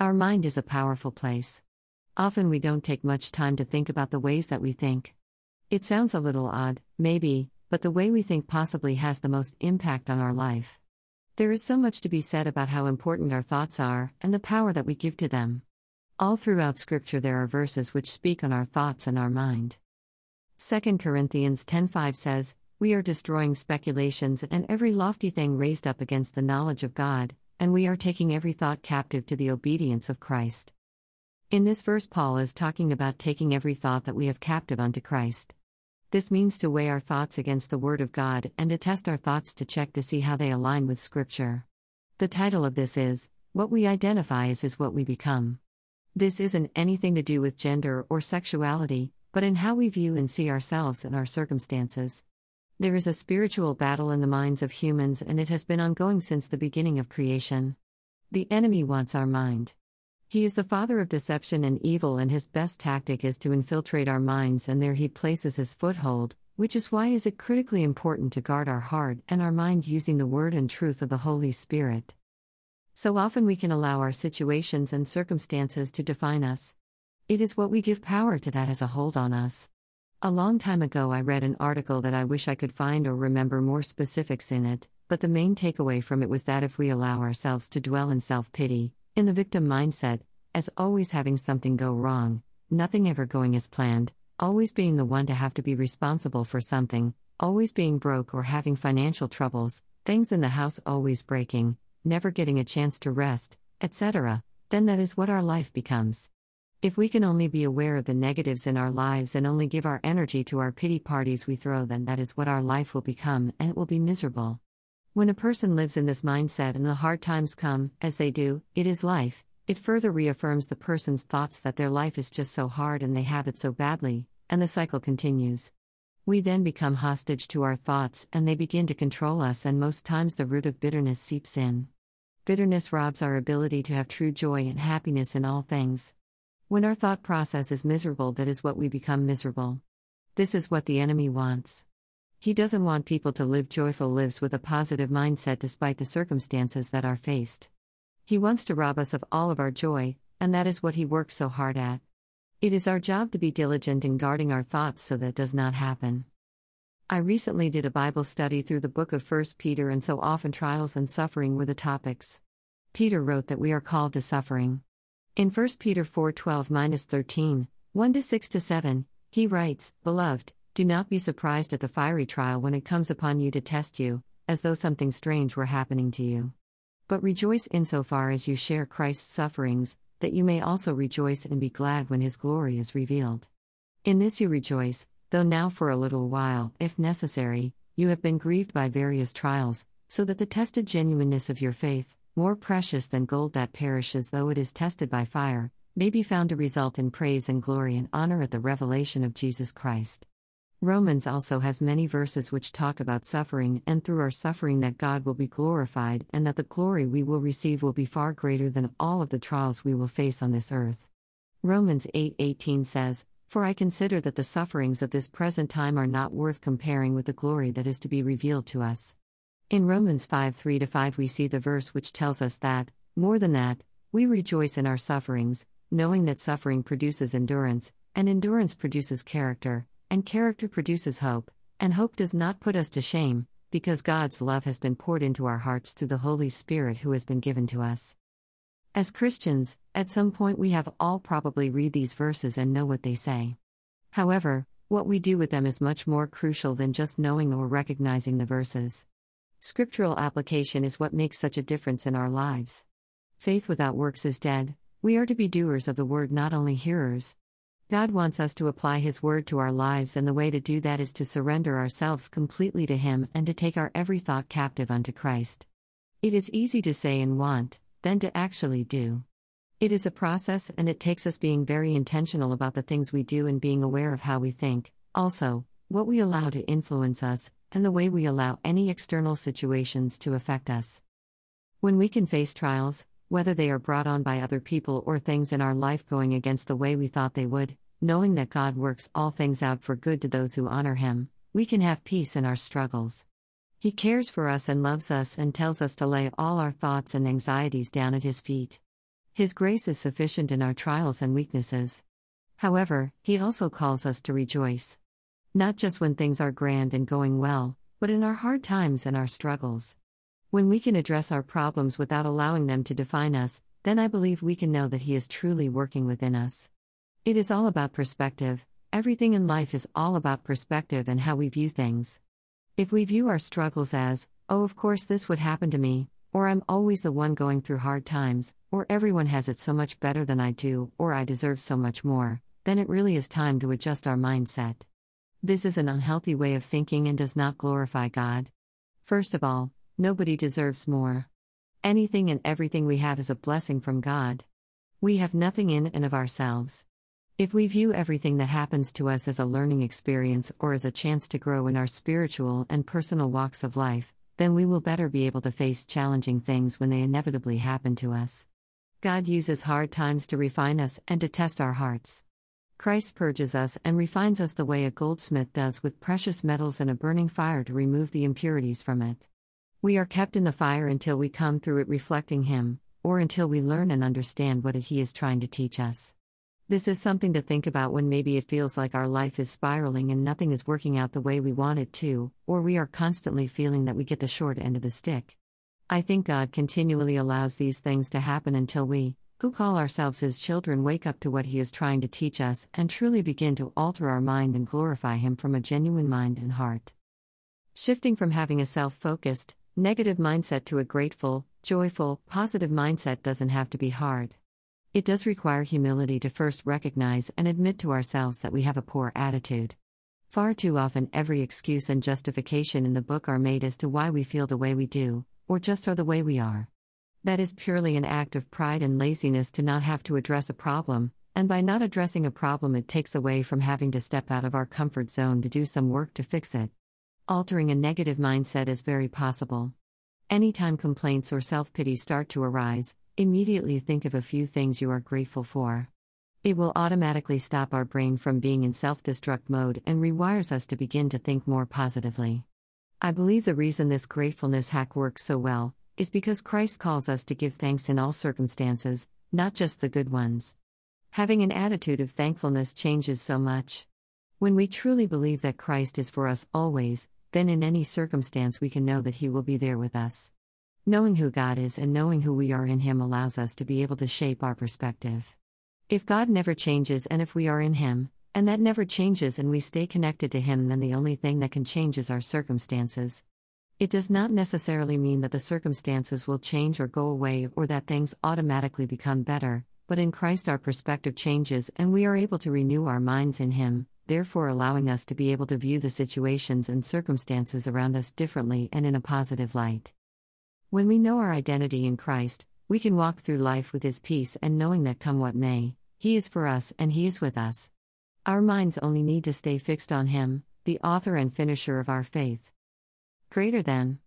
Our mind is a powerful place. Often we don't take much time to think about the ways that we think. It sounds a little odd, maybe, but the way we think possibly has the most impact on our life. There is so much to be said about how important our thoughts are and the power that we give to them. All throughout Scripture, there are verses which speak on our thoughts and our mind. 2 Corinthians 10:5 says, "We are destroying speculations and every lofty thing raised up against the knowledge of God, and we are taking every thought captive to the obedience of Christ. In this verse, Paul is talking about taking every thought that we have captive unto Christ. This means to weigh our thoughts against the Word of God and to test our thoughts to check to see how they align with Scripture. The title of this is What We Identify as is What We Become. This isn't anything to do with gender or sexuality, but in how we view and see ourselves and our circumstances. There is a spiritual battle in the minds of humans, and it has been ongoing since the beginning of creation. The enemy wants our mind. He is the father of deception and evil, and his best tactic is to infiltrate our minds, and there he places his foothold, which is why is it critically important to guard our heart and our mind using the word and truth of the Holy Spirit. So often we can allow our situations and circumstances to define us. It is what we give power to that has a hold on us. A long time ago, I read an article that I wish I could find or remember more specifics in it, but the main takeaway from it was that if we allow ourselves to dwell in self pity, in the victim mindset, as always having something go wrong, nothing ever going as planned, always being the one to have to be responsible for something, always being broke or having financial troubles, things in the house always breaking, never getting a chance to rest, etc., then that is what our life becomes. If we can only be aware of the negatives in our lives and only give our energy to our pity parties we throw, then that is what our life will become, and it will be miserable. When a person lives in this mindset and the hard times come, as they do, it is life, it further reaffirms the person's thoughts that their life is just so hard and they have it so badly, and the cycle continues. We then become hostage to our thoughts and they begin to control us, and most times the root of bitterness seeps in. Bitterness robs our ability to have true joy and happiness in all things. When our thought process is miserable, that is what we become miserable. This is what the enemy wants. He doesn't want people to live joyful lives with a positive mindset despite the circumstances that are faced. He wants to rob us of all of our joy, and that is what he works so hard at. It is our job to be diligent in guarding our thoughts so that does not happen. I recently did a Bible study through the book of 1 Peter, and so often trials and suffering were the topics. Peter wrote that we are called to suffering. In 1 Peter 4:12 13, 1 to 6 to 7, he writes, Beloved, do not be surprised at the fiery trial when it comes upon you to test you, as though something strange were happening to you. But rejoice insofar as you share Christ's sufferings, that you may also rejoice and be glad when his glory is revealed. In this you rejoice, though now for a little while, if necessary, you have been grieved by various trials, so that the tested genuineness of your faith, more precious than gold that perishes though it is tested by fire, may be found to result in praise and glory and honor at the revelation of Jesus Christ. Romans also has many verses which talk about suffering and through our suffering that God will be glorified and that the glory we will receive will be far greater than all of the trials we will face on this earth. Romans 8:18 says, "For I consider that the sufferings of this present time are not worth comparing with the glory that is to be revealed to us." In Romans 5 3 5, we see the verse which tells us that, more than that, we rejoice in our sufferings, knowing that suffering produces endurance, and endurance produces character, and character produces hope, and hope does not put us to shame, because God's love has been poured into our hearts through the Holy Spirit who has been given to us. As Christians, at some point we have all probably read these verses and know what they say. However, what we do with them is much more crucial than just knowing or recognizing the verses. Scriptural application is what makes such a difference in our lives. Faith without works is dead. We are to be doers of the word, not only hearers. God wants us to apply His word to our lives, and the way to do that is to surrender ourselves completely to Him and to take our every thought captive unto Christ. It is easy to say and want, than to actually do. It is a process, and it takes us being very intentional about the things we do and being aware of how we think, also, what we allow to influence us, and the way we allow any external situations to affect us. When we can face trials, whether they are brought on by other people or things in our life going against the way we thought they would, knowing that God works all things out for good to those who honor Him, we can have peace in our struggles. He cares for us and loves us and tells us to lay all our thoughts and anxieties down at His feet. His grace is sufficient in our trials and weaknesses. However, He also calls us to rejoice. Not just when things are grand and going well, but in our hard times and our struggles. When we can address our problems without allowing them to define us, then I believe we can know that He is truly working within us. It is all about perspective, everything in life is all about perspective and how we view things. If we view our struggles as, oh, of course this would happen to me, or I'm always the one going through hard times, or everyone has it so much better than I do, or I deserve so much more, then it really is time to adjust our mindset. This is an unhealthy way of thinking and does not glorify God. First of all, nobody deserves more. Anything and everything we have is a blessing from God. We have nothing in and of ourselves. If we view everything that happens to us as a learning experience or as a chance to grow in our spiritual and personal walks of life, then we will better be able to face challenging things when they inevitably happen to us. God uses hard times to refine us and to test our hearts. Christ purges us and refines us the way a goldsmith does with precious metals in a burning fire to remove the impurities from it. We are kept in the fire until we come through it reflecting Him, or until we learn and understand what He is trying to teach us. This is something to think about when maybe it feels like our life is spiraling and nothing is working out the way we want it to, or we are constantly feeling that we get the short end of the stick. I think God continually allows these things to happen until we, who call ourselves His children, wake up to what He is trying to teach us and truly begin to alter our mind and glorify Him from a genuine mind and heart. Shifting from having a self focused, negative mindset to a grateful, joyful, positive mindset doesn't have to be hard. It does require humility to first recognize and admit to ourselves that we have a poor attitude. Far too often, every excuse and justification in the book are made as to why we feel the way we do, or just are the way we are. That is purely an act of pride and laziness to not have to address a problem, and by not addressing a problem, it takes away from having to step out of our comfort zone to do some work to fix it. Altering a negative mindset is very possible. Anytime complaints or self pity start to arise, immediately think of a few things you are grateful for. It will automatically stop our brain from being in self destruct mode and rewires us to begin to think more positively. I believe the reason this gratefulness hack works so well is because Christ calls us to give thanks in all circumstances, not just the good ones. Having an attitude of thankfulness changes so much. When we truly believe that Christ is for us always, then in any circumstance we can know that He will be there with us. Knowing who God is and knowing who we are in Him allows us to be able to shape our perspective. If God never changes and if we are in Him, and that never changes and we stay connected to Him, then the only thing that can change is our circumstances. It does not necessarily mean that the circumstances will change or go away or that things automatically become better, but in Christ our perspective changes and we are able to renew our minds in Him, therefore allowing us to be able to view the situations and circumstances around us differently and in a positive light. When we know our identity in Christ, we can walk through life with His peace and knowing that come what may, He is for us and He is with us. Our minds only need to stay fixed on Him, the author and finisher of our faith. Greater than